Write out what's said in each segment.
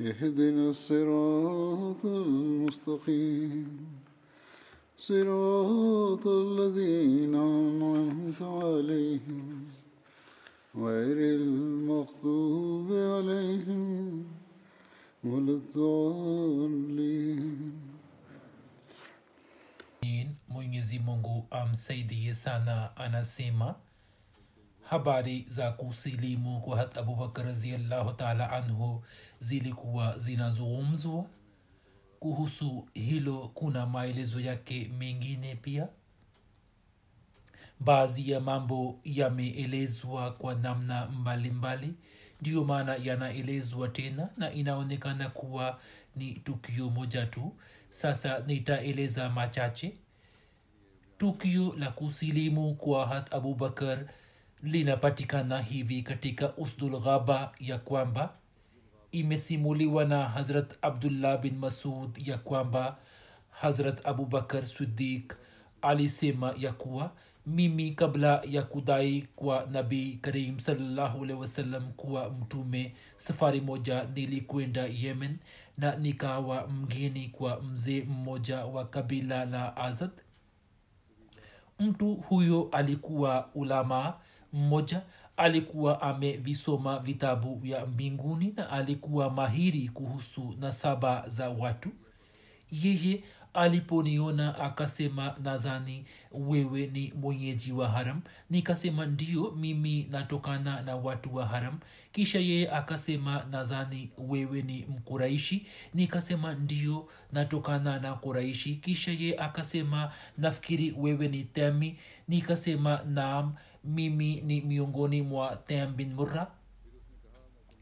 اهدنا الصراط المستقيم صراط الذين أنعمت عليهم غير المغضوب عليهم ولا الضالين mwenyezi mungu amsaidie sana anasema habari za kusilimu kwa hat abubakar raziallahu taala anhu zilikuwa zinazungumzwa. Kuhusu hilo kuna maelezo yake mengine pia. Baadhi ya mambo yameelezwa kwa namna mbalimbali. Ndiyo maana yanaelezwa tena na inaonekana kuwa ni tukio moja tu. Sasa nitaeleza machache. Tukio la kusilimu kwa hat abubakar linapatikana hivi katika usdul ghaba ya kwamba imesimuliwa na hazrat abdullah bin masud ya kwamba hazrat abubakar sidik alisema ya kuwa mimi kabla ya kudai kwa nabii karim wasallam kuwa mtume safari moja nilikwenda yemen na nikawa mgeni kwa mzee mmoja wa kabila la azad. Mtu huyo alikuwa ulama mmoja alikuwa amevisoma vitabu vya mbinguni na alikuwa mahiri kuhusu nasaba za watu. Yeye aliponiona akasema nadhani wewe ni mwenyeji wa haram. Nikasema ndio mimi natokana na watu wa haram. Kisha yeye akasema nadhani wewe ni mkuraishi nikasema ndio natokana na kuraishi kisha yeye akasema nafikiri wewe ni temi. Nikasema naam mimi ni miongoni mwa tem bin murra.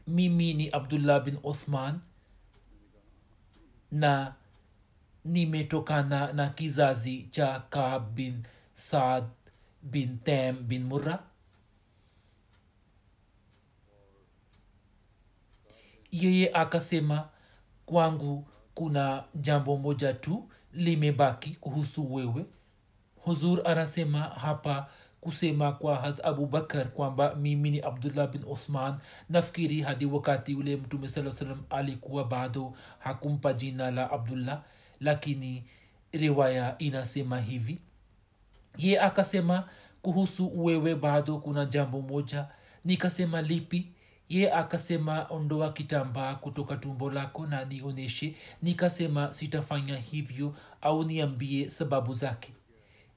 Mimi ni abdullah bin uthman. Na nimetokana na kizazi cha kaab bin saad bin tem bin murra. Yeye akasema kwangu kuna jambo moja tu limebaki kuhusu wewe. Huzur anasema hapa kusema kwa hat abubakar kwamba mimi ni abdullah bin uthman. Nafikiri hadi wakati ule mtume saa salam alikuwa bado hakumpa jina la abdullah lakini riwaya inasema hivi. Ye akasema kuhusu wewe bado kuna jambo moja. Nikasema lipi? Ye akasema ondoa kitambaa kutoka tumbo lako na nionyeshe. Nikasema sitafanya hivyo au niambie sababu zake.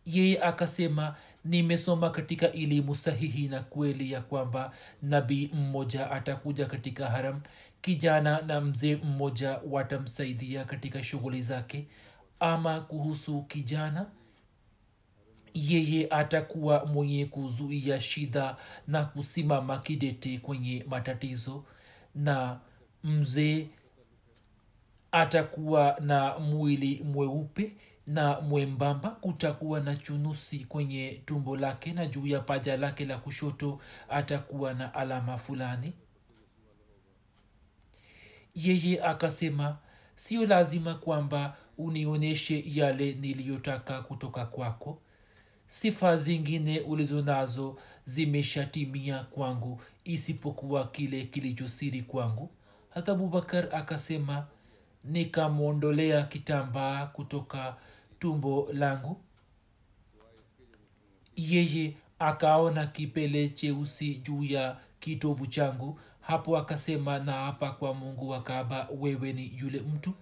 Yeye akasema nimesoma katika elimu sahihi na kweli ya kwamba nabii mmoja atakuja katika haram. Kijana na mzee mmoja watamsaidia katika shughuli zake. Ama kuhusu kijana yeye atakuwa mwenye kuzuia shida na kusimama kidete kwenye matatizo. Na mzee atakuwa na mwili mweupe na mwembamba kutakuwa na chunusi kwenye tumbo lake na juu ya paja lake la kushoto atakuwa na alama fulani. Yeye akasema sio lazima kwamba unionyeshe yale niliyotaka kutoka kwako. Sifa zingine ulizo nazo zimeshatimia kwangu isipokuwa kile kilichosiri kwangu. Hata abubakar akasema nikamwondolea kitambaa kutoka tumbo langu. Yeye akaona kipele cheusi juu ya kitovu changu. Hapo akasema na hapa kwa mungu wa kaaba wewe ni yule mtu.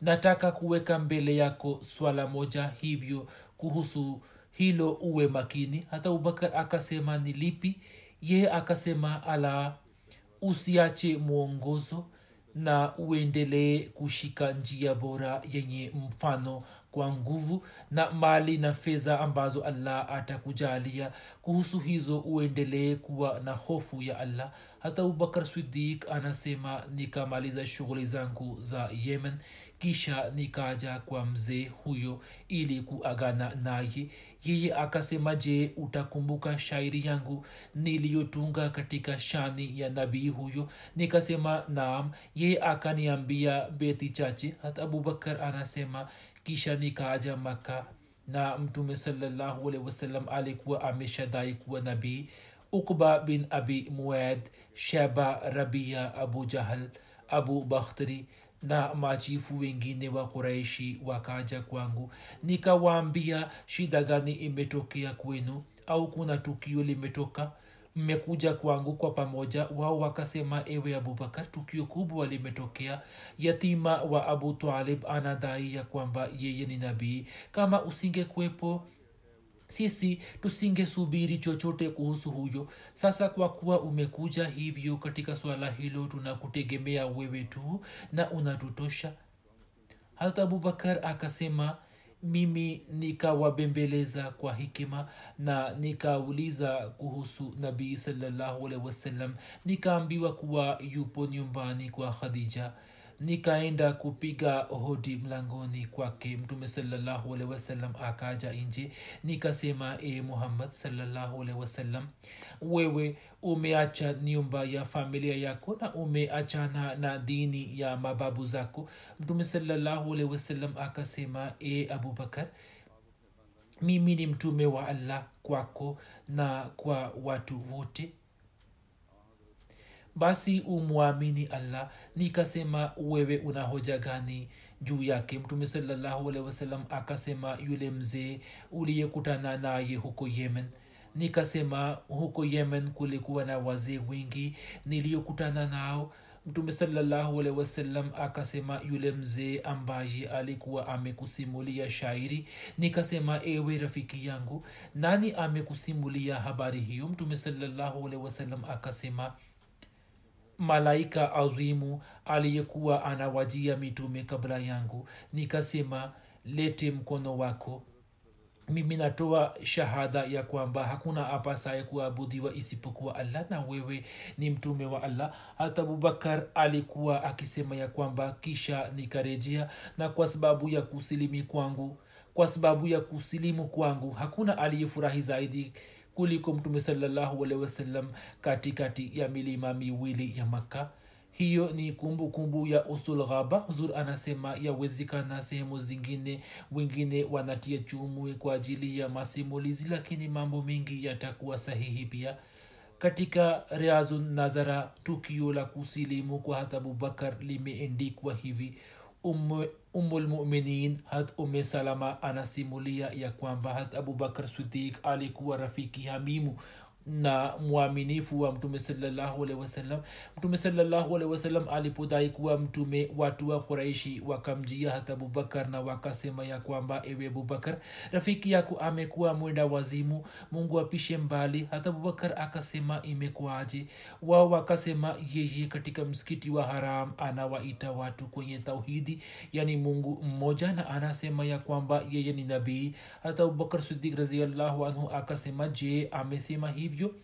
Nataka kuweka mbele yako swala moja hivyo kuhusu hilo uwe makini. Hata abubakar akasema ni lipi? Yeye akasema ala usiache mwongozo na uendelee kushika njia bora yenye mfano kwa nguvu na mali na fedha ambazo allah atakujalia. Kuhusu hizo uendelee kuwa na hofu ya allah. Hata abubakar swidik anasema nikamaliza shughuli zangu za yemen kisha nikaja kwa mzee huyo ili kuagana naye. Yeye akasema je utakumbuka shairi yangu niliyotunga katika shani ya nabii huyo? Nikasema naam. Yeye akaniambia beti chache. Hata abubakar anasema kisha nikaaja maka na mtume salallahu alehi wasallam alikuwa ameshadai kuwa nabii ukba bin abi muad sheba rabia abu jahal abu bakhtri na machifu wengine wa kuraishi wakaja kwangu. Nikawaambia shida gani imetokea kwenu? Au kuna tukio limetoka mmekuja kwangu kwa pamoja wao wakasema ewe abubakar tukio kubwa limetokea. Yatima wa abu talib anadai ya kwamba yeye ni nabii. Kama usingekwepo sisi tusingesubiri chochote kuhusu huyo. Sasa kwa kuwa umekuja hivyo katika swala hilo tunakutegemea wewe tu na unatutosha. Hata abubakar akasema mimi nikawabembeleza kwa hikima na nikauliza kuhusu nabii salallahu alehi wasallam. Nikaambiwa kuwa yupo nyumbani kwa khadija nikaenda kupiga hodi mlangoni kwake mtume wasallam akaja nje. Nikasema e muhammad salallahu wewe umeacha nyumba ya familia yako na umeachana na dini ya mababu zako? Mtume salallahu akasema e abubakar mimi ni mtume wa allah kwako na kwa watu wote basi umwamini allah. Nikasema wewe una hoja gani? Juu yake mtume salallahu alehi akasema yule mzee uliyekutana naye huko yemen. Nikasema huko yemen kulikuwa na wazee wengi niliyokutana nao. Mtume salallahu alehi akasema yule mzee ambaye alikuwa amekusimulia shairi. Nikasema ewe rafiki yangu nani amekusimulia habari hiyo? Mtume salallahu alehi akasema malaika adhimu aliyekuwa anawajia mitume kabla yangu. Nikasema lete mkono wako. Mimi natoa shahada ya kwamba hakuna apasaye kuabudiwa isipokuwa allah na wewe ni mtume wa allah. Hata abubakar alikuwa akisema ya kwamba kisha nikarejea na kwa sababu ya kusilimi kwangu kwa sababu ya kusilimu kwangu hakuna aliyefurahi zaidi kuliko mtume salallahu wasallam katikati ya milima miwili ya makka. Hiyo ni kumbukumbu kumbu ya ustul ghaba. Huzur anasema yawezekana sehemu zingine wengine wanatia chumwe kwa ajili ya masimulizi lakini mambo mengi yatakuwa sahihi pia. Katika riazu nazara tukio la kusilimu kwa hata abubakar limeendikwa hivi أم أم المؤمنين. هاد أم سلمة أنا سيموليا يكوان بهاد أبو بكر صديق عليك ورفيقها ميمو na mwaminifu wa mtume sawasalam mtume sawasalam alipodai kuwa mtume watu wa kuraishi wakamjia hata abubakar na wakasema ya kwamba ewe abubakar rafiki yako amekuwa mwenda wazimu mungu apishe mbali. Hata abubakar akasema imekuaje wao wakasema yeye katika msikiti wa haram anawaita watu kwenye tauhidi yani mungu mmoja na anasema ya kwamba yeye ni nabii. Hata abubakar sidik raziallahu anhu akasema je amesema hivi hivyo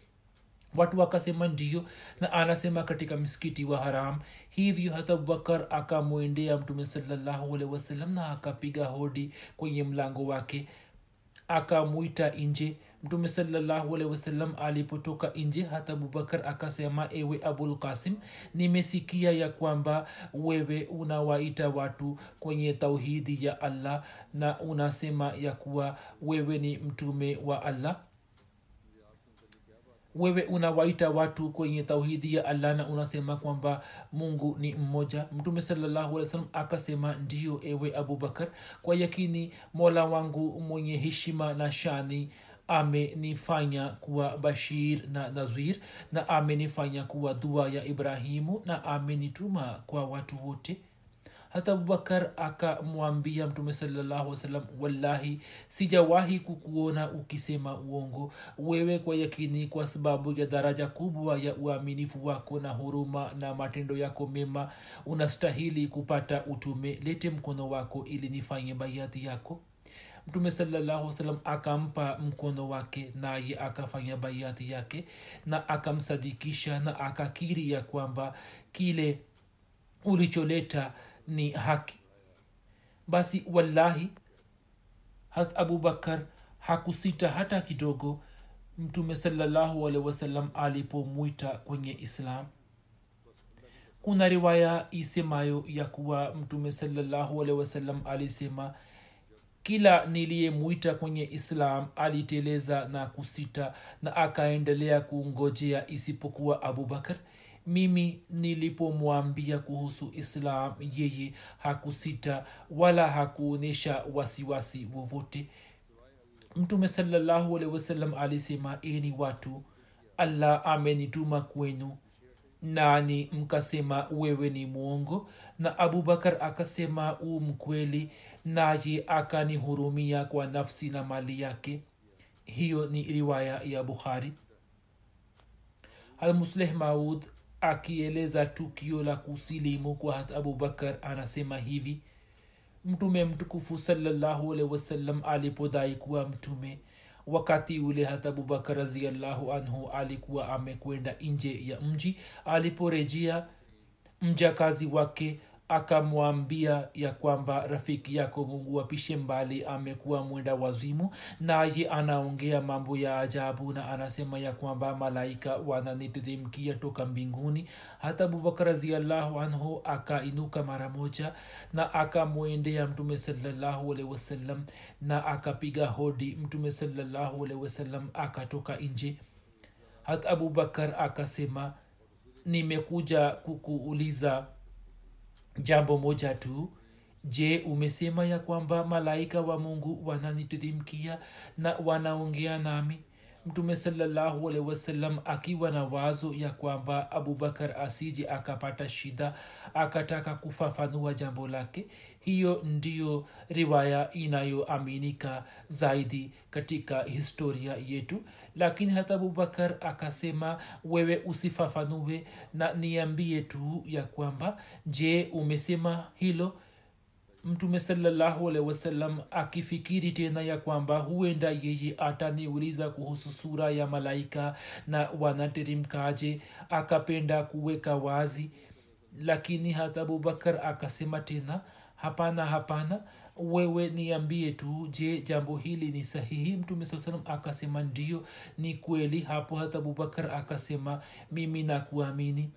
watu wakasema ndio na anasema katika msikiti wa haram. Hivyo hata abubakar akamwendea mtume salllahualhi wasalam na akapiga hodi kwenye mlango wake. Akamwita nje. Mtume salllahualhi wasalam alipotoka nje hata abubakar akasema ewe abul kasim nimesikia ya kwamba wewe unawaita watu kwenye tauhidi ya allah na unasema ya kuwa wewe ni mtume wa allah wewe unawaita watu kwenye tauhidi ya allah na unasema kwamba mungu ni mmoja. Mtume sallahualwasalam akasema ndiyo ewe abubakar kwa yakini mola wangu mwenye heshima na shani amenifanya kuwa bashir na nazir na amenifanya kuwa dua ya ibrahimu na amenituma kwa watu wote hata abubakar akamwambia mtume salallahu wallahi sijawahi kukuona ukisema uongo. Wewe kwa yakini kwa sababu ya daraja kubwa ya uaminifu wako na huruma na matendo yako mema unastahili kupata utume. Lete mkono wako ili nifanye baiati yako. Mtume salallahu akampa mkono wake naye akafanya baiati yake na akamsadikisha na akakiri ya kwamba kile ulicholeta ni haki basi wallahi hat abubakar hakusita hata kidogo mtume salallahu alehi wasallam alipomwita kwenye islam. Kuna riwaya isemayo ya kuwa mtume salallahu alehi wasallam alisema kila niliyemwita kwenye islam aliteleza na kusita na akaendelea kungojea isipokuwa abubakar mimi nilipomwambia kuhusu islam yeye hakusita wala hakuonyesha wasiwasi wowote. Mtume salallahu alehi wasallam alisema eni watu allah amenituma kwenu. Nani mkasema wewe ni mwongo? Na abubakar akasema u mkweli naye akanihurumia kwa nafsi na mali yake. Hiyo ni riwaya ya bukhari. Almusleh maud akieleza tukio la kusilimu kwa hat abubakar anasema hivi mtume mtukufu salallahu alehi wasallam alipodai kuwa mtume wakati ule hata abubakar raziallahu anhu alikuwa amekwenda nje ya mji aliporejea mjakazi wake akamwambia ya kwamba rafiki yako mungu apishe mbali amekuwa mwenda wazimu naye anaongea mambo ya ajabu na anasema ya kwamba malaika wananiteremkia toka mbinguni. Hata abubakar raziallahu anhu akainuka mara moja na akamwendea mtume salallahu alehi wasallam na akapiga hodi. Mtume salallahu alehi wasallam akatoka nje. Hata abubakar akasema nimekuja kukuuliza jambo moja tu. Je umesema ya kwamba malaika wa mungu wananitirimkia na wanaongea nami mtume salallahu alehi akiwa na wazo ya kwamba abubakar asije akapata shida akataka kufafanua jambo lake hiyo ndiyo riwaya inayoaminika zaidi katika historia yetu. Lakini hata abubakar akasema wewe usifafanue na niambie tu ya kwamba je umesema hilo mtume salallahu alehi wasallam akifikiri tena ya kwamba huenda yeye ataniuliza kuhusu sura ya malaika na wanaterimkaje akapenda kuweka wazi. Lakini hata abubakar akasema tena hapana hapana wewe niambie tu je jambo hili ni sahihi? Mtume saa salam akasema ndio ni kweli. Hapo hata abubakar akasema mimi nakuamini.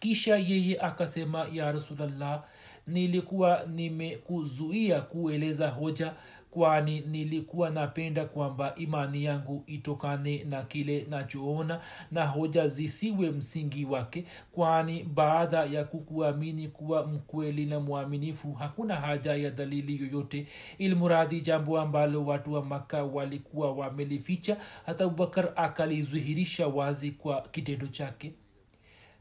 Kisha yeye akasema ya rasulllah nilikuwa nimekuzuia kueleza hoja kwani nilikuwa napenda kwamba imani yangu itokane na kile nachoona na hoja zisiwe msingi wake kwani baada ya kukuamini kuwa mkweli na mwaminifu hakuna haja ya dalili yoyote. Ilmuradhi jambo ambalo watu wa makka walikuwa wamelificha hata abubakar akalizihirisha wazi kwa kitendo chake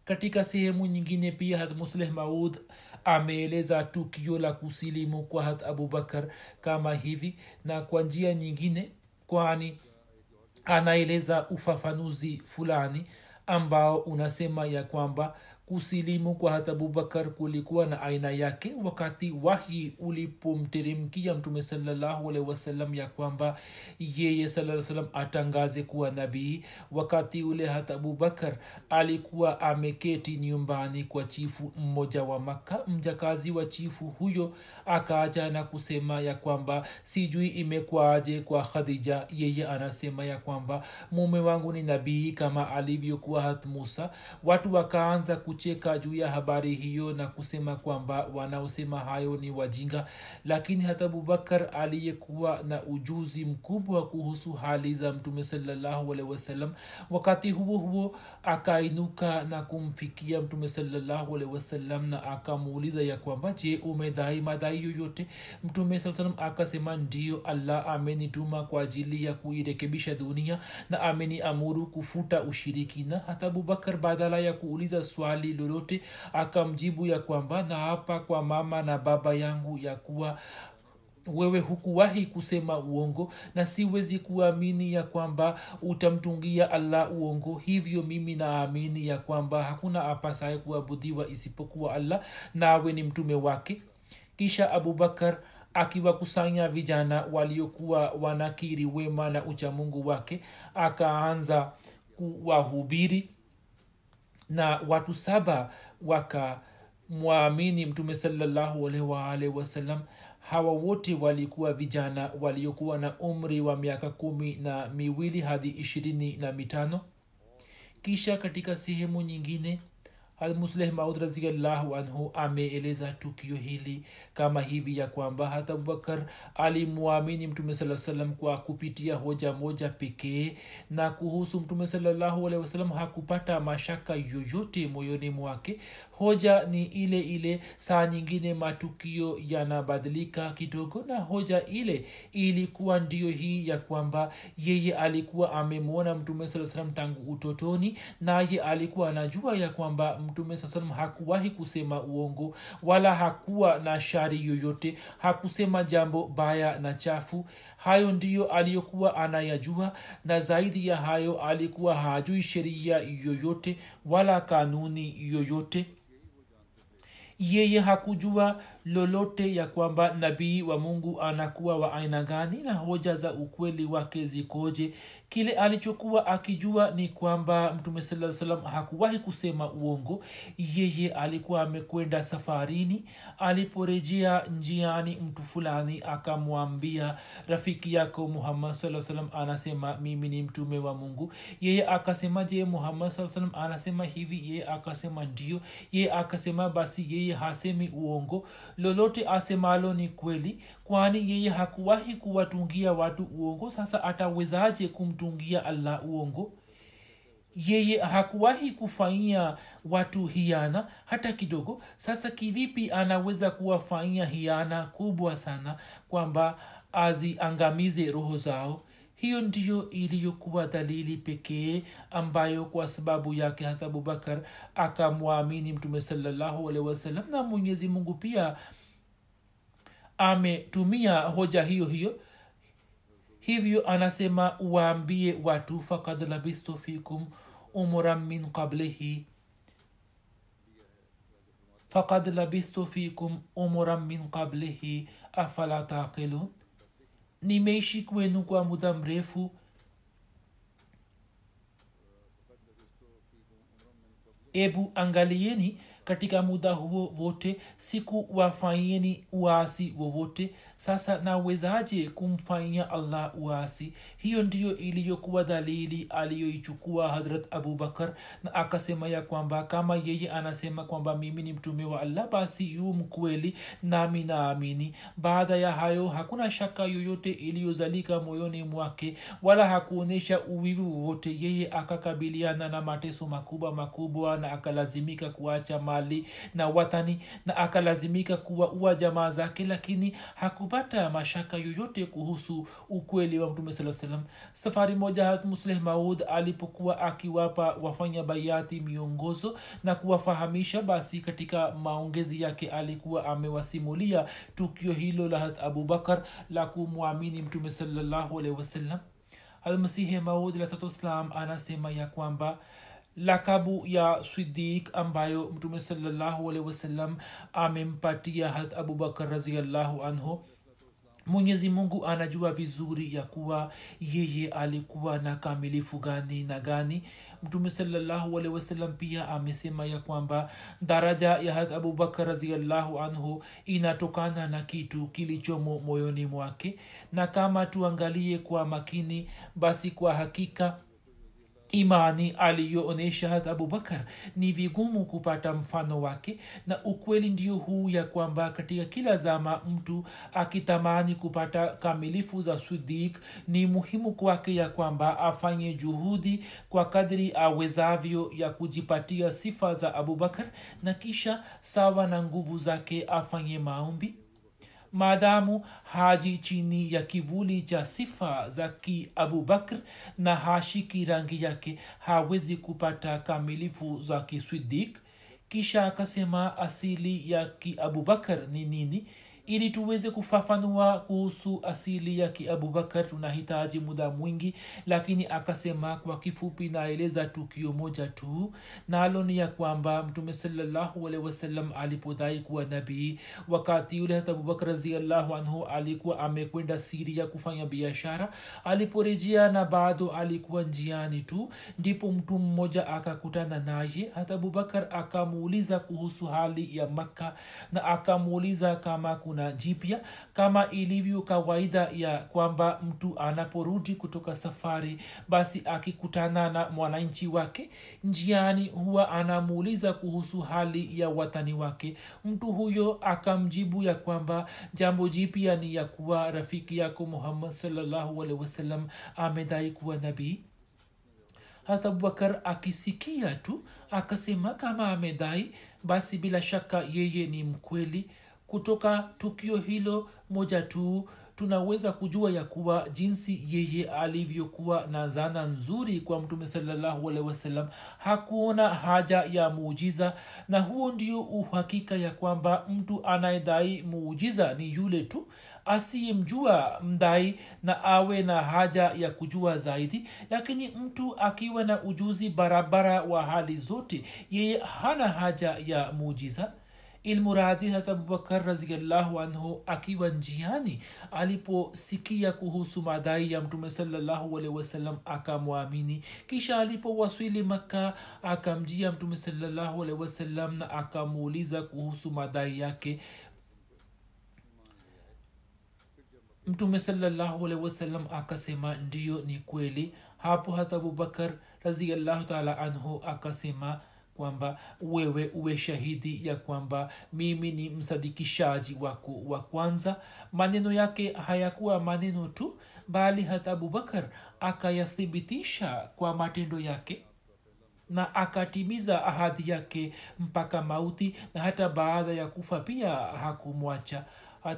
katika sehemu nyingine pia hat musleh maud ameeleza tukio la kusilimu kwa hat abubakar kama hivi na kwa njia nyingine kwani anaeleza ufafanuzi fulani ambao unasema ya kwamba kusilimu kwa hata abubakar kulikuwa na aina yake wakati wahi ulipomteremkia mtume salallahu alehi ya kwamba yeye saa atangaze kuwa nabii. Wakati ule hata abubakar alikuwa ameketi nyumbani kwa chifu mmoja wa makka mjakazi wa chifu huyo akaaja na kusema ya kwamba sijui imekwaje kwa khadija. Yeye anasema ya kwamba mume wangu ni nabii kama alivyokuwa hat musa. Watu wakaanza ku kucheka juu ya habari hiyo na kusema kwamba wanaosema hayo ni wajinga. Lakini hata abubakar aliyekuwa na ujuzi mkubwa kuhusu hali za mtume sawasalam wakati huo huo akainuka na kumfikia mtume sawasalam na akamuuliza ya kwamba je umedai madai yoyote? Mtume saa akasema ndio allah amenituma kwa ajili ya kuirekebisha dunia na ameniamuru kufuta ushirikina. Hata abubakar badala ya kuuliza swali lolote akamjibu ya kwamba na hapa kwa mama na baba yangu ya kuwa wewe hukuwahi kusema uongo na siwezi kuamini ya kwamba utamtungia allah uongo. Hivyo mimi naamini ya kwamba hakuna apasaye kuabudiwa isipokuwa allah nawe ni mtume wake. Kisha abubakar akiwakusanya vijana waliokuwa wanakiri wema na uchamungu wake akaanza kuwahubiri na watu saba wakamwamini mtume salallahu alaihi waalihi wasallam. Hawa wote walikuwa vijana waliokuwa na umri wa miaka kumi na miwili hadi ishirini na mitano. Kisha katika sehemu nyingine almusleh maud raziallahu anhu ameeleza tukio hili kama hivi ya kwamba hata abubakar alimwamini mtume saa salam kwa kupitia hoja moja pekee na kuhusu mtume salallahu alehi wasalam hakupata mashaka yoyote moyoni mwake. Hoja ni ile ile saa nyingine matukio yanabadilika kidogo na hoja ile ilikuwa ndio hii ya kwamba yeye alikuwa amemwona mtume saa salam tangu utotoni naye alikuwa anajua ya kwamba mtume saa hakuwahi kusema uongo wala hakuwa na shari yoyote. Hakusema jambo baya na chafu. Hayo ndiyo aliyokuwa anayajua na zaidi ya hayo alikuwa hajui sheria yoyote wala kanuni yoyote. Yeye hakujua lolote ya kwamba nabii wa mungu anakuwa wa aina gani na hoja za ukweli wake zikoje. Kile alichokuwa akijua ni kwamba mtume saa hakuwahi kusema uongo. Yeye alikuwa amekwenda safarini aliporejea njiani mtu fulani akamwambia rafiki yako muhammad saa anasema mimi ni mtume wa mungu yeye akasema je muhammad saa anasema hivi? Yeye akasema ndio. Yeye akasema basi yeye hasemi uongo lolote asemalo ni kweli kwani yeye hakuwahi kuwatungia watu uongo. Sasa atawezaje kumtungia allah uongo? Yeye hakuwahi kufanyia watu hiana hata kidogo. Sasa kivipi anaweza kuwafanyia hiana kubwa sana kwamba aziangamize roho zao hiyo ndiyo iliyokuwa dalili pekee ambayo kwa sababu yake hata abubakar akamwamini mtume salallahu alehi na mwenyezi mungu pia ametumia hoja hiyo hiyo. Hivyo anasema waambie watu fakad labistu fikum umuran min qablihi. Fakad labistu fikum umuran min qablihi afala taqilun nimeishi kwenu kwa muda mrefu. Ebu angalieni katika muda huo wote siku wafanyieni uasi wowote. Sasa nawezaje kumfanyia allah uasi? Hiyo ndiyo iliyokuwa dalili aliyoichukua hadrat abubakar na akasema ya kwamba kama yeye anasema kwamba mimi ni mtume wa allah basi yu mkweli nami naamini. Baada ya hayo hakuna shaka yoyote iliyozalika moyoni mwake wala hakuonyesha uwivu wowote. Yeye akakabiliana na mateso makubwa makubwa na akalazimika kuacha mali na watani na akalazimika kuwaua jamaa zake lakini hakupata mashaka yoyote kuhusu ukweli wa mtume saa salam safari moja musleh maud alipokuwa akiwapa wafanya baiati miongozo na kuwafahamisha basi katika maongezi yake alikuwa amewasimulia tukio hilo la hat abubakar la kumwamini mtume salallahu alehi wasallam. Almasihi maud alahsatuwassalam anasema ya kwamba lakabu ya swidik ambayo mtume wasallam amempatia harat abubakar raziallahu anhu. Mwenyezi mungu anajua vizuri ya kuwa yeye alikuwa na kamilifu gani na gani. Mtume salallahu wasallam pia amesema ya kwamba daraja ya hat abubakar raziallahu anhu inatokana na kitu kilichomo moyoni mwake. Na kama tuangalie kwa makini basi kwa hakika imani aliyoonyesha hat abubakar ni vigumu kupata mfano wake na ukweli ndio huu ya kwamba katika kila zama mtu akitamani kupata kamilifu za sudik ni muhimu kwake ya kwamba afanye juhudi kwa kadri awezavyo ya kujipatia sifa za abubakar na kisha sawa na nguvu zake afanye maombi maadamu haji chini ya kivuli cha sifa za kiabubakr na hashiki rangi yake hawezi kupata kamilifu za kiswidik kisha akasema asili ya kiabubakar ni nini ili tuweze kufafanua kuhusu asili ya kiabubakar tunahitaji muda mwingi lakini akasema kwa kifupi naeleza tukio moja tu nalo ni ya kwamba mtume salllahualhi wasallam alipodai kuwa nabii wakati yule hata abubakar anhu alikuwa amekwenda siria kufanya biashara aliporejea na bado alikuwa njiani tu ndipo mtu mmoja akakutana naye. Hata abubakar akamuuliza kuhusu hali ya makka na akamuuliza kama kuna jipya kama ilivyo kawaida ya kwamba mtu anaporudi kutoka safari basi akikutana na mwananchi wake njiani huwa anamuuliza kuhusu hali ya watani wake. Mtu huyo akamjibu ya kwamba jambo jipya ni ya kuwa rafiki yako muhammad salllahualhi wasalam amedai kuwa nabii. Hasa abubakar akisikia tu akasema kama amedai basi bila shaka yeye ni mkweli kutoka tukio hilo moja tu tunaweza kujua ya kuwa jinsi yeye alivyokuwa na zana nzuri kwa mtume salllahualhi wasallam hakuona haja ya muujiza na huo ndio uhakika ya kwamba mtu anayedai muujiza ni yule tu asiyemjua mdai na awe na haja ya kujua zaidi. Lakini mtu akiwa na ujuzi barabara wa hali zote yeye hana haja ya muujiza ilmuradi hata abubakar raziallahu anhu akiwa njiani aliposikia kuhusu madai ya mtume salllahualhi wasalam akamwamini. Kisha alipowaswili makka akamjia mtume salllahualhi wasalam na akamuuliza kuhusu madai yake. Mtume salllahualhi wasalam akasema ndiyo ni kweli. Hapo hata abubakar raziallahu taala anhu akasema kwamba wewe uwe shahidi ya kwamba mimi ni msadikishaji wako wa kwanza. Maneno yake hayakuwa maneno tu bali hata abubakar akayathibitisha kwa matendo yake na akatimiza ahadi yake mpaka mauti na hata baada ya kufa pia hakumwacha.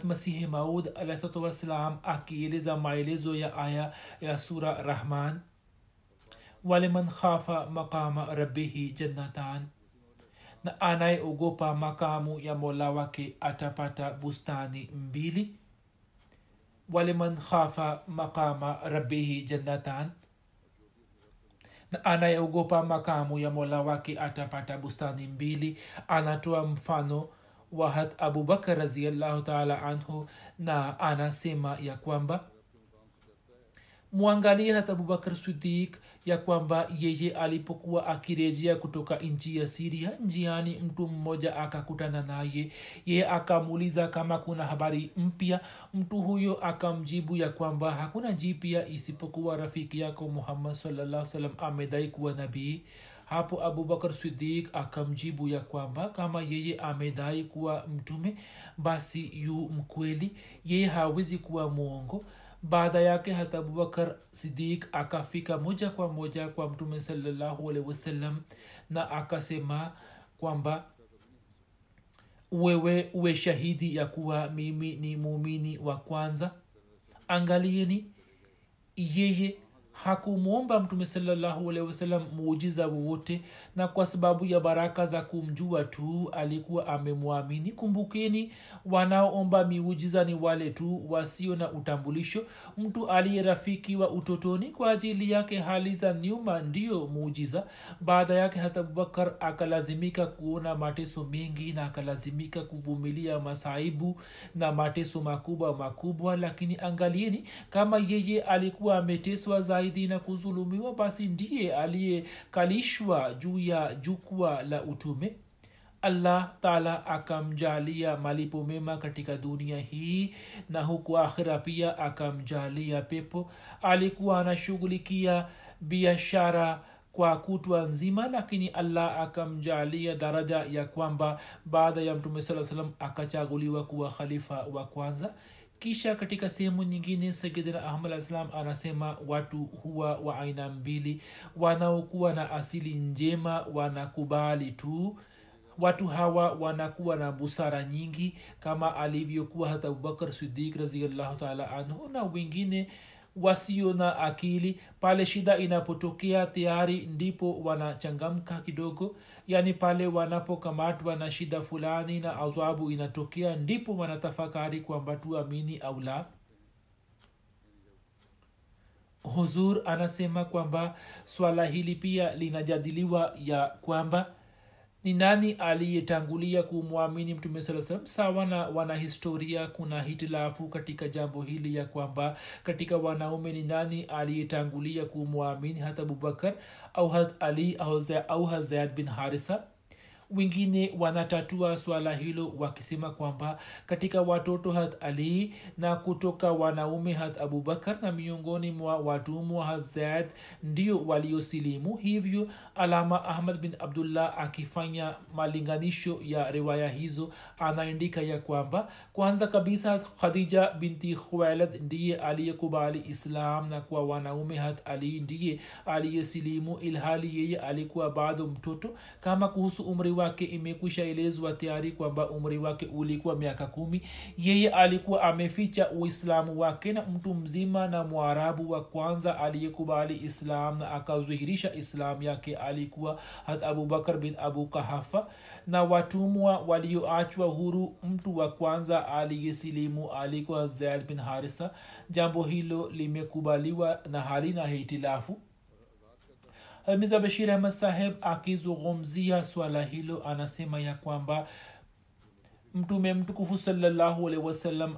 Masihi maud alahsatu wassalam akieleza maelezo ya aya ya sura rahman waliman khafa maqama rabbihi jannatan. Na anayeogopa makamu ya mola wake atapata bustani mbili. Waliman khafa maqama rabbihi jannatan. Na anayeogopa makamu ya mola wake atapata bustani mbili. Anatoa mfano wa hat abubakar raziallahu taala anhu na anasema ya kwamba mwangalie hata abubakar sidik ya kwamba yeye alipokuwa akirejea kutoka nchi ya siria njiani mtu mmoja akakutana naye. Yeye akamuuliza kama kuna habari mpya. Mtu huyo akamjibu ya kwamba hakuna jipya isipokuwa rafiki yako muhammad salaa salam amedai kuwa nabii. Hapo abubakar sidik akamjibu ya kwamba kama yeye amedai kuwa mtume basi yu mkweli. Yeye hawezi kuwa mwongo baada yake hata abubakar sidik akafika moja kwa moja kwa mtume salllahualhi wasallam na akasema kwamba wewe uwe shahidi ya kuwa mimi ni muumini wa kwanza. Angalieni yeye hakumwomba mtume salllahualhi muujiza wowote na kwa sababu ya baraka za kumjua tu alikuwa amemwamini. Kumbukeni wanaoomba miujiza ni wale tu wasio na utambulisho. Mtu aliye rafiki wa utotoni kwa ajili yake hali za nyuma ndiyo muujiza. Baada yake hata abubakar akalazimika kuona mateso mengi na akalazimika kuvumilia masaibu na mateso makubwa makubwa. Lakini angalieni kama yeye alikuwa ameteswa zaidi na kuzulumiwa basi ndiye aliyekalishwa juu ya jukwa la utume. Allah taala akamjalia malipo mema katika dunia hii na huku akhira pia akamjalia pepo. Alikuwa anashughulikia biashara kwa kutwa nzima lakini allah akamjalia daraja ya kwamba baada ya mtume saa salam akachaguliwa kuwa khalifa wa kwanza kisha katika sehemu nyingine sayidina ahmad alah anasema watu huwa wa aina mbili. Wanaokuwa na asili njema wanakubali tu. Watu hawa wanakuwa na busara nyingi kama alivyokuwa hata abubakar sidik raziallahu taala anhu na wengine wasio na akili. Pale shida inapotokea tayari ndipo wanachangamka kidogo. Yaani pale wanapokamatwa na shida fulani na adhabu inatokea ndipo wanatafakari kwamba tuamini au la. Huzur anasema kwamba swala hili pia linajadiliwa ya kwamba ni nani aliyetangulia kumwamini mtume saa salam sawa na wanahistoria kuna hitilafu katika jambo hili ya kwamba katika wanaume ni nani aliyetangulia kumwamini hata abubakar au ali au hazayad bin harisa wengine wanatatua swala hilo wakisema kwamba katika watoto hat ali na kutoka wanaume hat abubakar na miongoni mwa watumwa hat zaid ndio waliosilimu. Hivyo alama ahmad bin abdullah akifanya malinganisho ya riwaya hizo anaandika ya kwamba kwanza kabisa khadija binti khuwailad ndiye aliyekubali islam na kwa wanaume hat ali ndiye aliyesilimu ilhali yeye alikuwa bado mtoto. Kama kuhusu umri wake imekwisha elezwa tayari kwamba umri wake ulikuwa miaka kumi. Yeye alikuwa ameficha uislamu wake na mtu mzima na mwarabu wa kwanza aliyekubali islam na akazuhirisha islam yake alikuwa hat abubakar bin abu kahafa. Na watumwa walioachwa huru mtu wa kwanza aliyesilimu alikuwa zaid bin harisa. Jambo hilo limekubaliwa na halina hitilafu mirza bashir ahmad saheb akizungumzia swala hilo anasema ya kwamba mtume mtukufu salallahu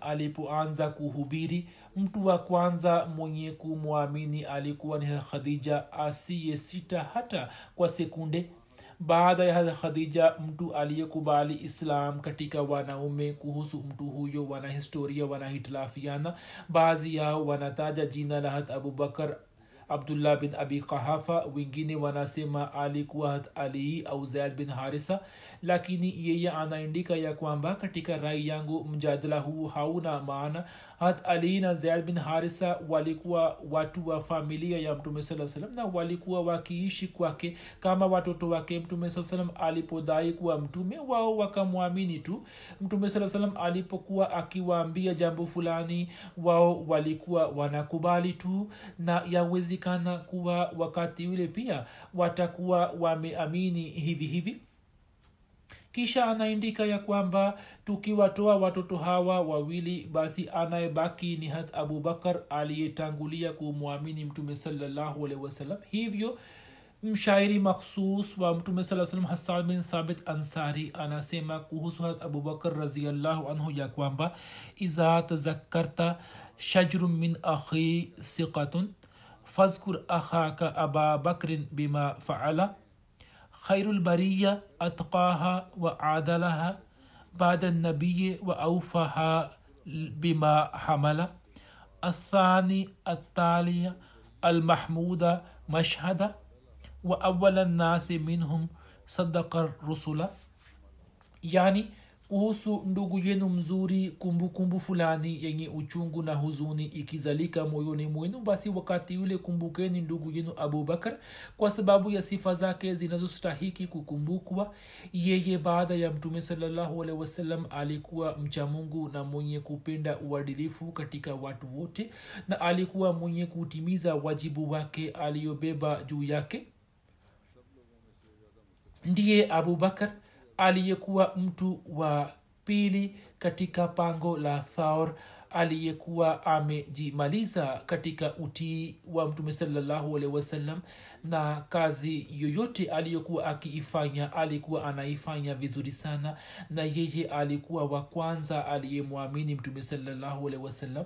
alipoanza kuhubiri mtu wa kwanza mwenye kumwamini alikuwa ni khadija asiye sita hata kwa sekunde. Baada ya khadija mtu aliyekubali islam katika wanaume kuhusu mtu huyo wanahistoria wanahitilafiana. Baadhi yao wanataja jina la abubakar abdullah bin abi qahafa wengine wanasema alikuwa hat ali au zaid bin harisa lakini yeye anaandika ya kwamba katika rai yangu mjadala huu hauna maana. Hat ali na zaid bin harisa walikuwa watu wa familia ya mtume saa salam na walikuwa wakiishi kwake kama watoto wake mtume saa salam alipodai kuwa mtume wao wakamwamini tu. Mtume saa salam alipokuwa akiwaambia jambo fulani wao walikuwa wanakubali tu na yawezekana kuwa wakati ule pia watakuwa wameamini hivi hivi kisha anaandika ya kwamba tukiwatoa watoto hawa wawili basi anayebaki ni hat abubakar aliyetangulia kumwamini mtume sawasalam hivyo mshairi makhsus wa mtume saa hasan bin thabit ansari anasema kuhusu hat abubakar raziallahu anhu ya kwamba iza tazakarta shajrun min akhi siqatun fazkur akhaka aba bakrin bima faala خير البرية أتقاها وعادلها بعد النبي وأوفها بما حمل. الثاني التالي المحمود مشهد. وأول الناس منهم صدق الرسل. يعني kuhusu ndugu yenu mzuri kumbukumbu kumbu fulani yenye uchungu na huzuni ikizalika moyoni mwenu basi wakati yule kumbukeni ndugu yenu abubakar kwa sababu ya sifa zake zinazostahiki kukumbukwa. Yeye baada ya mtume salallahu alehi alikuwa mcha mungu na mwenye kupenda uadilifu katika watu wote na alikuwa mwenye kutimiza wajibu wake aliyobeba juu yake. Ndiye abubakar aliyekuwa mtu wa pili katika pango la thaur aliyekuwa amejimaliza katika utii wa mtume salallahu alehi wasallam na kazi yoyote aliyokuwa akiifanya alikuwa anaifanya vizuri sana na yeye alikuwa wa kwanza aliyemwamini mtume salallahu alehi wasallam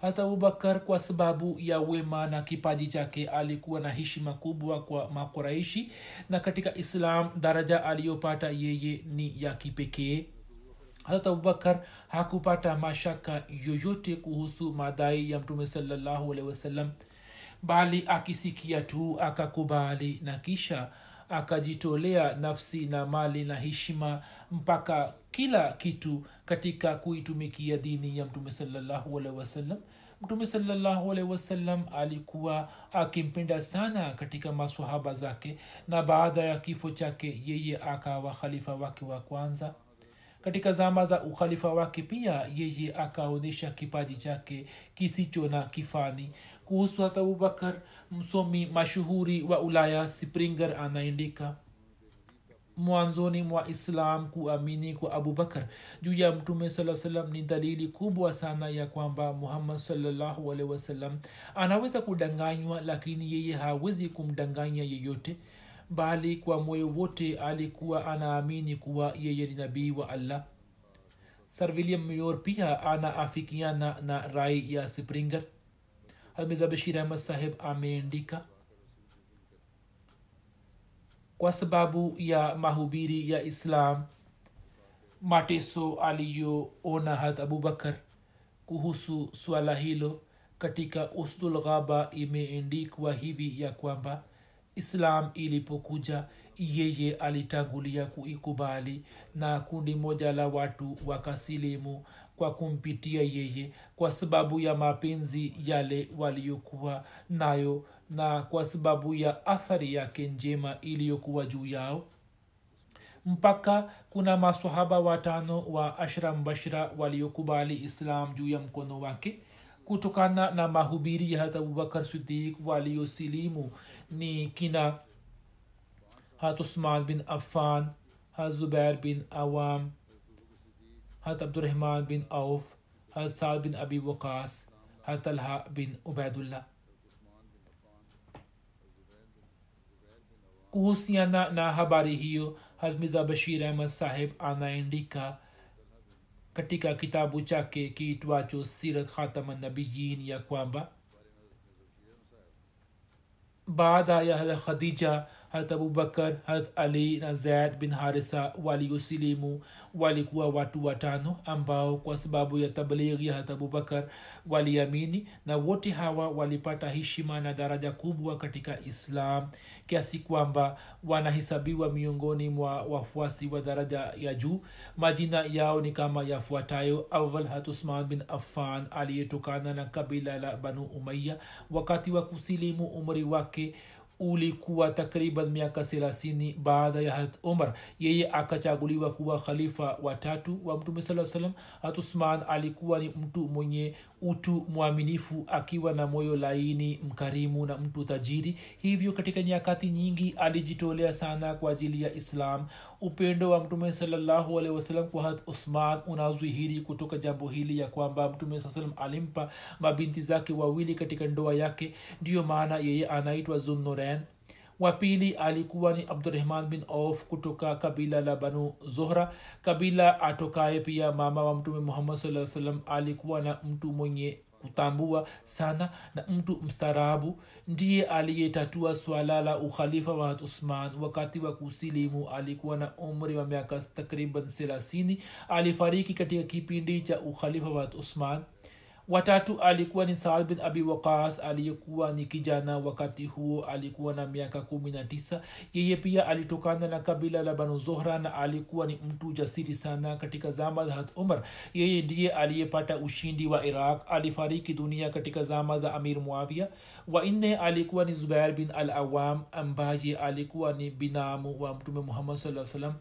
hata abubakar kwa sababu ya wema na kipaji chake alikuwa na heshima kubwa kwa makuraishi na katika islam daraja aliyopata yeye ni ya kipekee. Hata abubakar hakupata mashaka yoyote kuhusu madai ya mtume salallahu alehi wasallam bali akisikia tu akakubali na kisha akajitolea nafsi na mali na heshima mpaka kila kitu katika kuitumikia dini ya mtume wasallam. Mtume wasallam alikuwa akimpenda sana katika maswahaba zake na baada ya kifo chake yeye akawa khalifa wake wa kwanza. Katika zama za ukhalifa wake pia yeye akaonyesha kipaji chake kisicho na kifani. Kuhusu hata abubakar msomi mashuhuri wa ulaya springer anaandika mwanzoni mwa islam kuamini kwa abubakar juu ya mtume saa salam ni dalili kubwa sana ya kwamba muhammad salllahualhi wasalam anaweza kudanganywa lakini yeye hawezi kumdanganya yeyote bali kwa moyo wote alikuwa anaamini kuwa yeye ni nabii wa allah. Sir william mayor pia anaafikiana na rai ya springer. Hamidha bashir ahmad saheb ameandika kwa sababu ya mahubiri ya islam mateso aliyoona had abubakar kuhusu swala hilo katika usdulghaba imeendikwa hivi ya kwamba islam ilipokuja yeye alitangulia kuikubali na kundi moja la watu wakasilimu kwa kumpitia yeye kwa sababu ya mapenzi yale waliyokuwa nayo na kwa sababu ya athari yake njema iliyokuwa juu yao. Mpaka kuna masahaba watano wa ashra mbashra waliokubali islam juu ya mkono wake. Kutokana na mahubiri ya hata abubakar sidik waliosilimu ni kina hat usman bin affan hat zubair bin awam hat abdurahman bin auf hat saad bin abi waqas hat talha bin ubaidullah kuhusiana na habari hiyo hazmiza bashir ahmad saheb anaandika katika kitabu chake kiitwacho sirat khatamanabiyin ya kwamba baada ya hadha khadija hat abubakar hat ali na zaid bin harisa waliosilimu walikuwa watu watano ambao kwa sababu ya tablighi ya hat abubakar waliamini na wote hawa walipata heshima na daraja kubwa katika islam kiasi kwamba wanahesabiwa miongoni mwa wafuasi wa daraja ya juu. Majina yao ni kama yafuatayo awal hat usman bin affan aliyetokana na kabila la banu umaya wakati wa kusilimu umri wake ulikuwa takriban miaka thelathini baada ya harat umar yeye akachaguliwa kuwa khalifa watatu wa mtume saa salam hat usman alikuwa ni mtu mwenye utu mwaminifu akiwa na moyo laini mkarimu na mtu tajiri. Hivyo katika nyakati nyingi alijitolea sana kwa ajili ya islam. Upendo wa mtume salallahu alehi wasalam kwa hat usman unazwihiri kutoka jambo hili ya kwamba mtume saa salam alimpa mabinti zake wawili katika ndoa yake. Ndiyo maana yeye anaitwa zulnoren wa pili alikuwa ni abdurahman bin auf kutoka kabila la banu zohra kabila atokaye pia mama wa mtume muhammad saa salam alikuwa na mtu mwenye kutambua sana na mtu mstaarabu. Ndiye aliyetatua swala la ukhalifa wa usman. Wakati wa kusilimu alikuwa na umri wa miaka takriban thelathini. Alifariki katika kipindi cha ukhalifa wa usman watatu alikuwa ni saad bin abi waqas aliyekuwa ni kijana wakati huo alikuwa na miaka kumi na tisa. Yeye pia alitokana na kabila la banu zohra na alikuwa ni mtu jasiri sana katika zama za hat umar. Yeye ndiye aliyepata ushindi wa iraq alifariki dunia katika zama za amir muavia wanne alikuwa ni zubair bin al awam ambaye alikuwa ni binamu wa mtume muhammad saa salam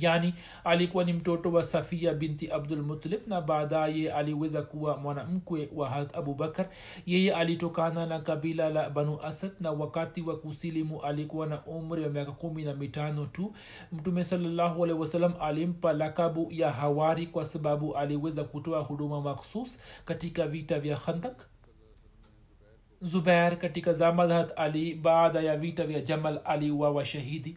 yani alikuwa ni mtoto wa safia binti abdulmutalib na baadaye aliweza kuwa mwanamkwe wa hat abubakar yeye alitokana na kabila la banu asad na wakati wa kusilimu alikuwa na umri wa miaka kumi na mitano tu. Mtume salllahualhi wasalam alimpa lakabu ya hawari kwa sababu aliweza kutoa huduma makhsus katika vita vya khandak zubair katika zama ali baada ya vita vya jamal aliuawa shahidi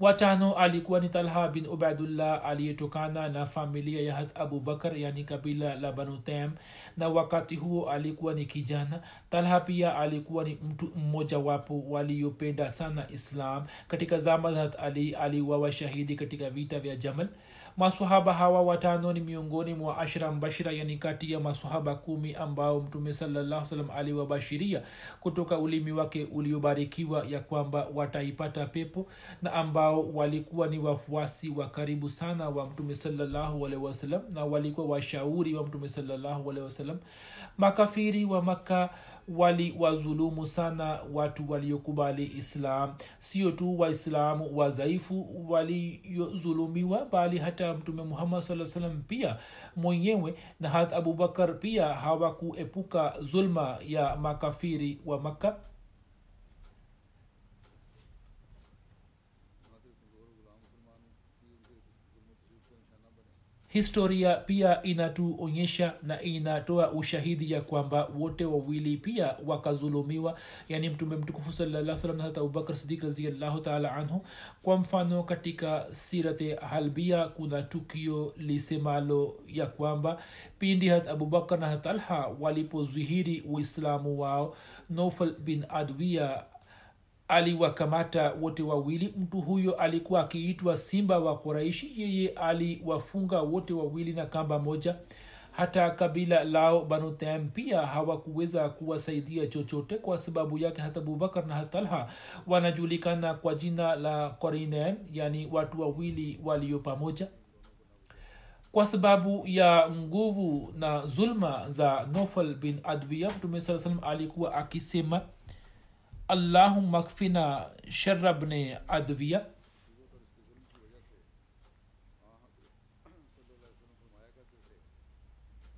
watano alikuwa ni talha bin ubaidullah aliyetokana na familia ya hat abubakar yani kabila la banu tem na wakati huo alikuwa ni kijana. Talha pia alikuwa ni mtu mmoja wapo waliyopenda sana islam. Katika zama za hat ali aliwawa shahidi katika vita vya jamal masahaba hawa watano ni miongoni mwa ashra mbashira yani kati ya masahaba kumi ambao mtume salallah aliwabashiria kutoka ulimi wake uliobarikiwa ya kwamba wataipata pepo na ambao walikuwa ni wafuasi wa karibu sana wa mtume salallahu na walikuwa washauri wa mtume salallahu makafiri wa makka waliwadhulumu sana watu waliokubali islam. Sio tu waislamu wadhaifu waliodhulumiwa bali hata mtume muhammad saa salam pia mwenyewe na hat abubakar pia hawakuepuka zulma ya makafiri wa makka historia pia inatuonyesha na inatoa ushahidi ya kwamba wote wawili pia wakazulumiwa. Yani mtume mtukufu salaa salam hata sidik anhu. Kwa mfano katika sirate halbia kuna tukio lisemalo ya kwamba pindi hat abubakar na hatalha walipozihiri uislamu wao nofal bin adwia aliwakamata wote wawili. Mtu huyo alikuwa akiitwa simba wa koraishi yeye aliwafunga wote wawili na kamba moja. Hata kabila lao banutam pia hawakuweza kuwasaidia chochote kwa sababu yake. Hata abubakar na hatalha wanajulikana kwa jina la korinen yani watu wawili walio pamoja. Kwa sababu ya nguvu na zulma za nofal bin adwia mtume saa salam alikuwa akisema allahumma kfina shara bne adwiya.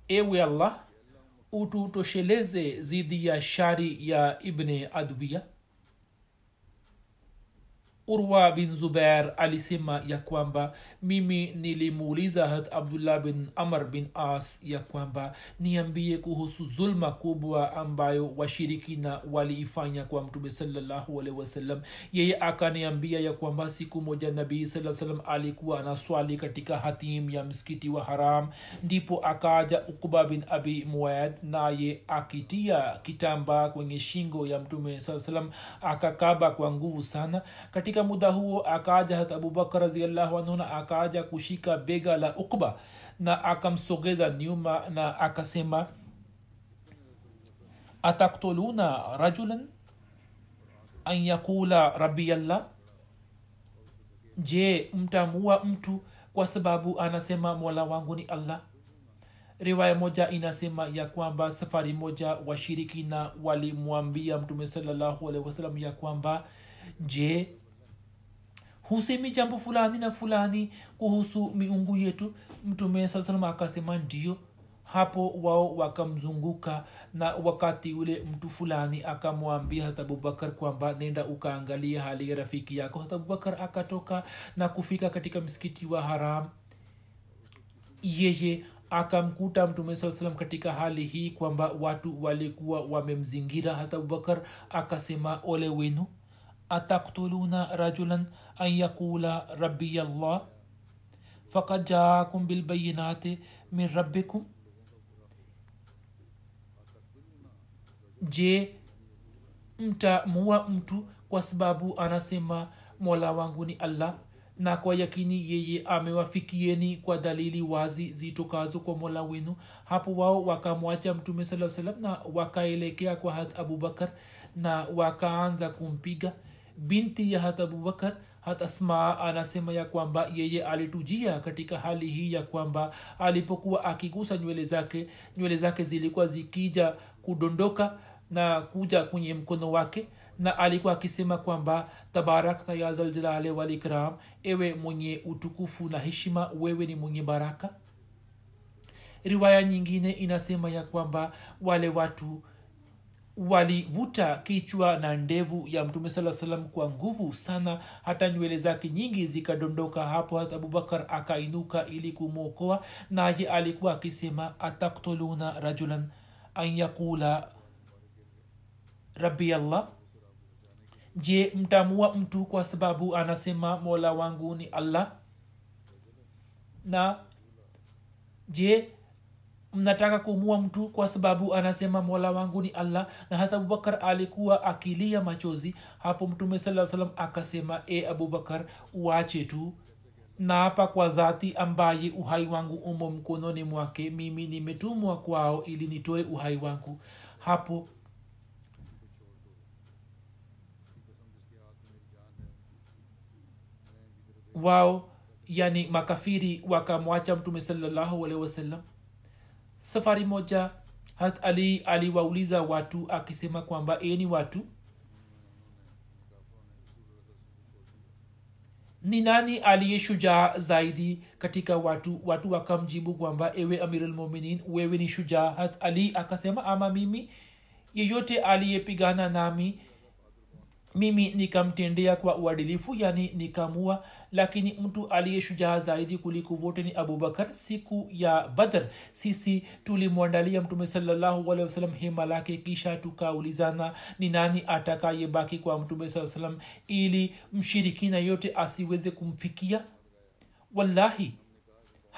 Ewe allah ututosheleze zidi ya shari ya ibne adwiya urwa bin zubair alisema ya kwamba mimi nilimuuliza hat abdullah bin amr bin as ya kwamba niambie kuhusu zulma kubwa ambayo washirikina waliifanya kwa mtume salallahu alehi wasallam. Yeye akaniambia ya kwamba siku moja nabii saa alikuwa anaswali katika hatim ya msikiti wa haram ndipo akaja ukba bin abi muad naye akitia kitambaa kwenye shingo ya mtume saa salam akakaba kwa nguvu sana. Katika katika muda huo akaja hat abubakar raziallahu na akaja kushika bega la ukba na akamsogeza nyuma na akasema ataktuluna rajulan an yaqula rabiyallah je mtamua mtu kwa sababu anasema mola wangu ni allah? Riwaya moja inasema ya kwamba safari moja washirikina walimwambia mtume salallahu alehi wasalam ya kwamba je husemi jambo fulani na fulani kuhusu miungu yetu. Mtume saa salam akasema ndio. Hapo wao wakamzunguka na wakati ule mtu fulani akamwambia hata abubakar kwamba nenda ukaangalia hali ya rafiki yako. Hata abubakar akatoka na kufika katika msikiti wa haram. Yeye akamkuta mtume saa salam katika hali hii kwamba watu walikuwa wamemzingira. Hata abubakar akasema ole wenu ataktuluna rajulan ان يقول ربي الله؟ fakad jaakum bilbayinati من ربكم. je mtamua mtu kwa sababu anasema mola wangu ni allah. Na kwa yakini yeye amewafikieni kwa dalili wazi zitokazo kwa mola wenu. Hapo wao wakamwacha mtume saa salam na wakaelekea kwa hat abubakar na wakaanza kumpiga binti ya hata abubakar hata asma anasema ya kwamba yeye alitujia katika hali hii ya kwamba alipokuwa akigusa nywele zake nywele zake zilikuwa zikija kudondoka na kuja kwenye mkono wake na alikuwa akisema kwamba tabarakta ya zaljalale walikram ewe mwenye utukufu na heshima wewe ni mwenye baraka. Riwaya nyingine inasema ya kwamba wale watu walivuta kichwa na ndevu ya mtume saa salam kwa nguvu sana. Hata nywele zake nyingi zikadondoka hapo. Hata abubakar akainuka ili kumwokoa naye alikuwa akisema ataktuluna rajulan an yaqula rabi allah. Je mtamua mtu kwa sababu anasema mola wangu ni allah? Na je mnataka kumua mtu kwa sababu anasema mola wangu ni allah na hata abubakar alikuwa akilia machozi. Hapo mtume saa salam akasema e abubakar uache tu. Naapa kwa dhati ambaye uhai wangu umo mkononi mwake. Mimi nimetumwa kwao ili nitoe uhai wangu. Hapo wao yani makafiri wakamwacha mtume salallahu alehi wasallam safari moja hast ali aliwauliza watu akisema kwamba eni watu? Ni nani aliye shujaa zaidi katika watu? Watu wakamjibu kwamba ewe amirulmuminin wewe ni shujaa. Hat ali akasema ama mimi? Yeyote aliyepigana nami mimi nikamtendea kwa uadilifu yani nikamua lakini mtu aliye shujaa zaidi kuliko wote ni abubakar siku ya badr. Sisi tulimwandalia mtume salallahu wasalam hema lake kisha tukaulizana ni nani atakayebaki kwa mtume saa salam ili mshirikina yote asiweze kumfikia. Wallahi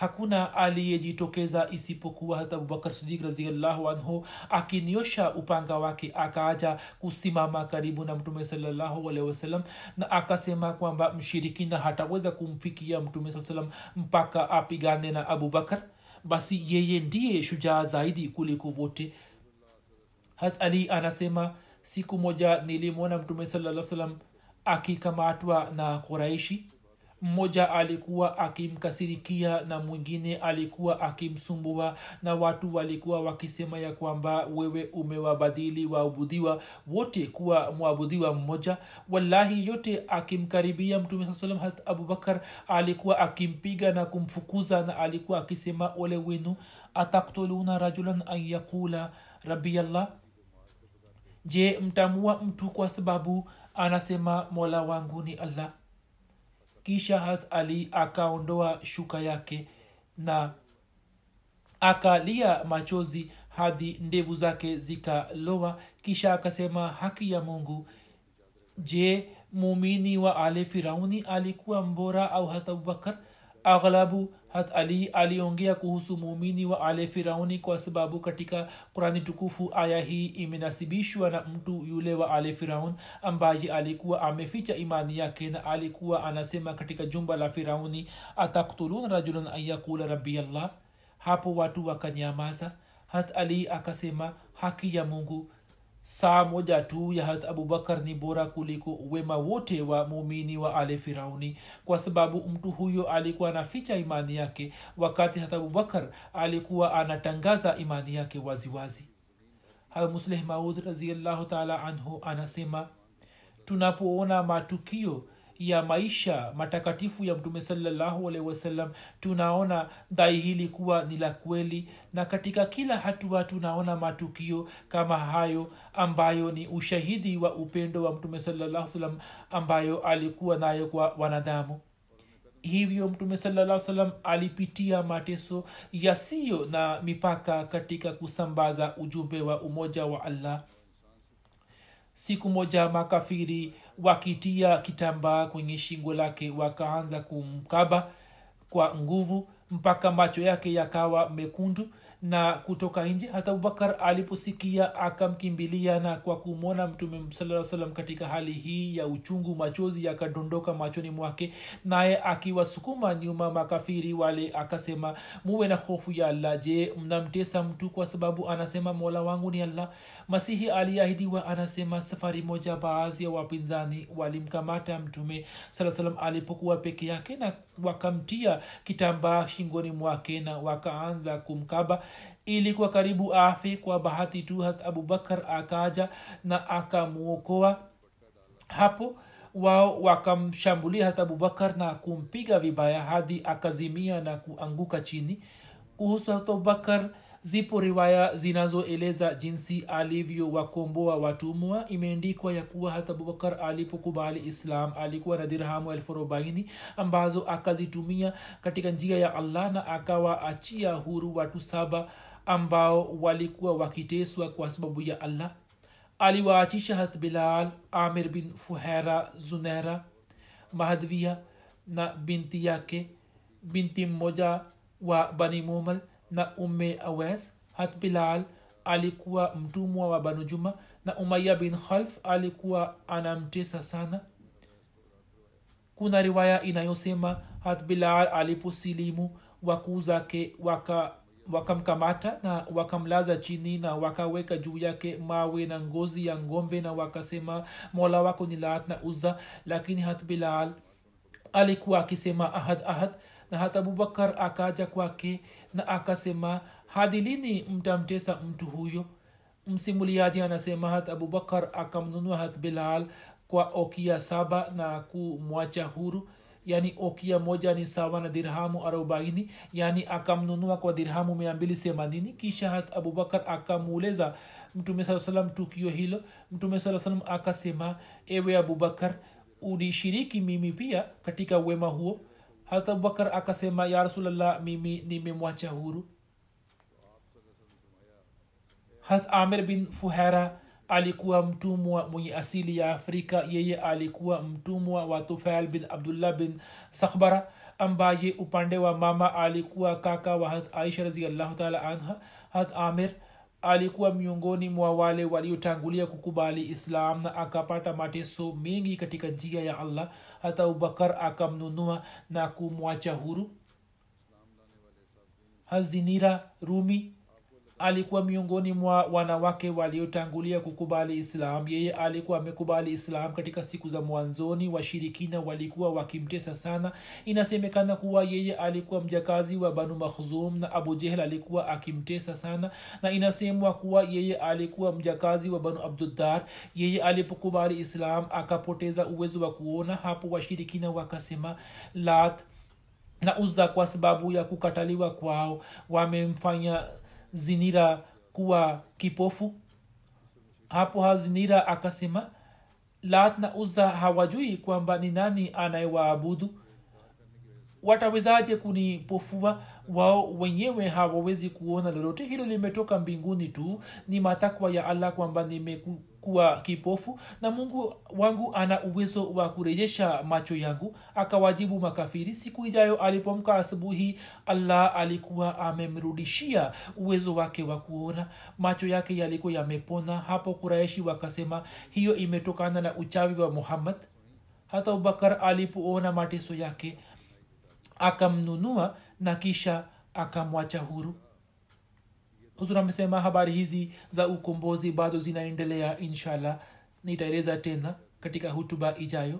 hakuna aliyejitokeza isipokuwa hata abubakar sidik raziallahu anhu akiniosha upanga wake akaaja kusimama karibu na mtume salallahu alehi wasalam na akasema kwamba mshirikina hataweza kumfikia mtume saa salam mpaka apigane na abubakar basi yeye ndiye shujaa zaidi kuliko vote hat ali anasema siku moja nilimwona mtume salaa salam akikamatwa na quraishi mmoja alikuwa akimkasirikia na mwingine alikuwa akimsumbua na watu walikuwa wakisema ya kwamba wewe umewabadili waabudiwa wote kuwa mwabudiwa mmoja. Wallahi yote akimkaribia mtume saa salam harat abubakar alikuwa akimpiga na kumfukuza na alikuwa akisema ole wenu ataktuluna rajulan an yaqula rabiallah je mtamua mtu kwa sababu anasema mola wangu ni allah kisha hat ali akaondoa shuka yake na akalia machozi hadi ndevu zake zikalowa. Kisha akasema haki ya mungu je muumini wa ale firauni alikuwa mbora au hata abubakar? Aghlabu hat ali aliongea kuhusu muumini wa ale firauni kwa sababu katika qurani tukufu aya hii imenasibishwa na mtu yule wa ale firaun ambaye alikuwa ameficha imani yake na alikuwa anasema katika jumba la firauni ataktulun rajulan an yaqula rabbi allah? Hapo watu wakanyamaza. Hat ali akasema haki ya mungu saa moja tu ya harat abubakar ni bora kuliko wema wote wa muumini wa ale firauni kwa sababu mtu huyo alikuwa anaficha imani yake wakati harat abubakar alikuwa anatangaza imani yake waziwazi. Musleh maud raziallahu taala anhu anasema tunapoona matukio ya maisha matakatifu ya mtume salallahu alaihi wasallam tunaona dai hili kuwa ni la kweli na katika kila hatua tunaona matukio kama hayo ambayo ni ushahidi wa upendo wa mtume salallahu salam ambayo alikuwa nayo kwa wanadamu. Hivyo mtume salaa salam alipitia mateso yasiyo na mipaka katika kusambaza ujumbe wa umoja wa allah. Siku moja makafiri wakitia kitambaa kwenye shingo lake wakaanza kumkaba kwa nguvu mpaka macho yake yakawa mekundu na kutoka nje. Hata abubakar aliposikia akamkimbilia na kwa kumwona mtume saa salam katika hali hii ya uchungu machozi yakadondoka machoni mwake naye akiwasukuma nyuma makafiri wale akasema muwe na hofu ya allah. Je mnamtesa mtu kwa sababu anasema mola wangu ni allah? Masihi aliahidiwa anasema safari moja baadhi ya wapinzani walimkamata mtume saa salam alipokuwa peke yake na wakamtia kitambaa shingoni mwake na wakaanza kumkaba ilikuwa karibu afe kwa bahati tu hat abubakar akaja na akamwokoa. Hapo wao wakamshambulia hata abubakar na kumpiga vibaya hadi akazimia na kuanguka chini. Kuhusu hata abubakar zipo riwaya zinazoeleza jinsi alivyowakomboa watumwa. Imeendikwa ya kuwa hata abubakar alipokubali islam alikuwa na dirhamu elfu ambazo akazitumia katika njia ya allah na akawaachia huru watu saba ambao walikuwa wakiteswa kwa sababu ya allah. Aliwaachisha hat bilal amir bin fuhera zunera mahadvia na binti yake binti mmoja wa bani mumal na umme awes hat bilal alikuwa mtumwa wa banu juma na umaya bin khalf alikuwa anamtesa sana. Kuna riwaya inayosema hat bilal aliposilimu wakuu zake waka wakamkamata na wakamlaza chini na wakaweka juu yake mawe na ngozi ya ngombe na wakasema mola wako ni laat na uza lakini hat bilal alikuwa akisema ahad ahad. Na hata abubakar akaja kwake na akasema hadi lini mtamtesa mtu huyo? Msimuliaji anasema hat abubakar akamnunua hat bilal kwa okia saba na kumwacha huru yani okia moja ni sawa na dirhamu arobaini yani akamnunua kwa dirhamu mia mbili themanini. Kisha hat abubakar akamuuleza mtume saa salam tukio hilo. Mtume saa salam akasema ewe abubakar ulishiriki mimi pia katika wema huo? Hat abubakar akasema ya rasulllah mimi nimemwacha huru. Hat amir bin fuhera alikuwa mtumwa mwenye asili ya afrika. Yeye alikuwa mtumwa wa tufail bin abdullah bin sakhbara ambaye upande wa mama alikuwa kaka wa hat aisha raziallahu taala anha. Hat amir alikuwa miongoni mwa wale waliotangulia kukubali islam na akapata mateso mengi katika njia ya allah. Hata abubakar akamnunua na kumwacha huru. Hazinira rumi alikuwa miongoni mwa wanawake waliotangulia kukubali islam. Yeye alikuwa amekubali islam katika siku za mwanzoni. Washirikina walikuwa wakimtesa sana. Inasemekana kuwa yeye alikuwa mjakazi wa banu makhzum na abu jehel alikuwa akimtesa sana. Na inasemwa kuwa yeye alikuwa mjakazi wa banu abduddar. Yeye alipokubali islam akapoteza uwezo wa kuona. Hapo washirikina wakasema lat na uza kwa sababu ya kukataliwa kwao. Wamemfanya zinira kuwa kipofu. Hapo hazinira akasema lat na uza hawajui kwamba ni nani anayewaabudu. Watawezaje kunipofua? Wao wenyewe hawawezi kuona lolote. Hilo limetoka mbinguni tu. Ni matakwa ya allah kwamba nimekuwa kipofu na mungu wangu ana uwezo wa kurejesha macho yangu. Akawajibu makafiri siku ijayo alipomka asubuhi allah alikuwa amemrudishia uwezo wake wa kuona. Macho yake yalikuwa yamepona. Hapo kuraishi wakasema hiyo imetokana na uchawi wa muhammad. Hata abubakar alipoona mateso yake akamnunua na kisha akamwacha huru huzur amesema habari hizi za ukombozi bado zinaendelea inshallah. Nitaeleza tena katika hutuba ijayo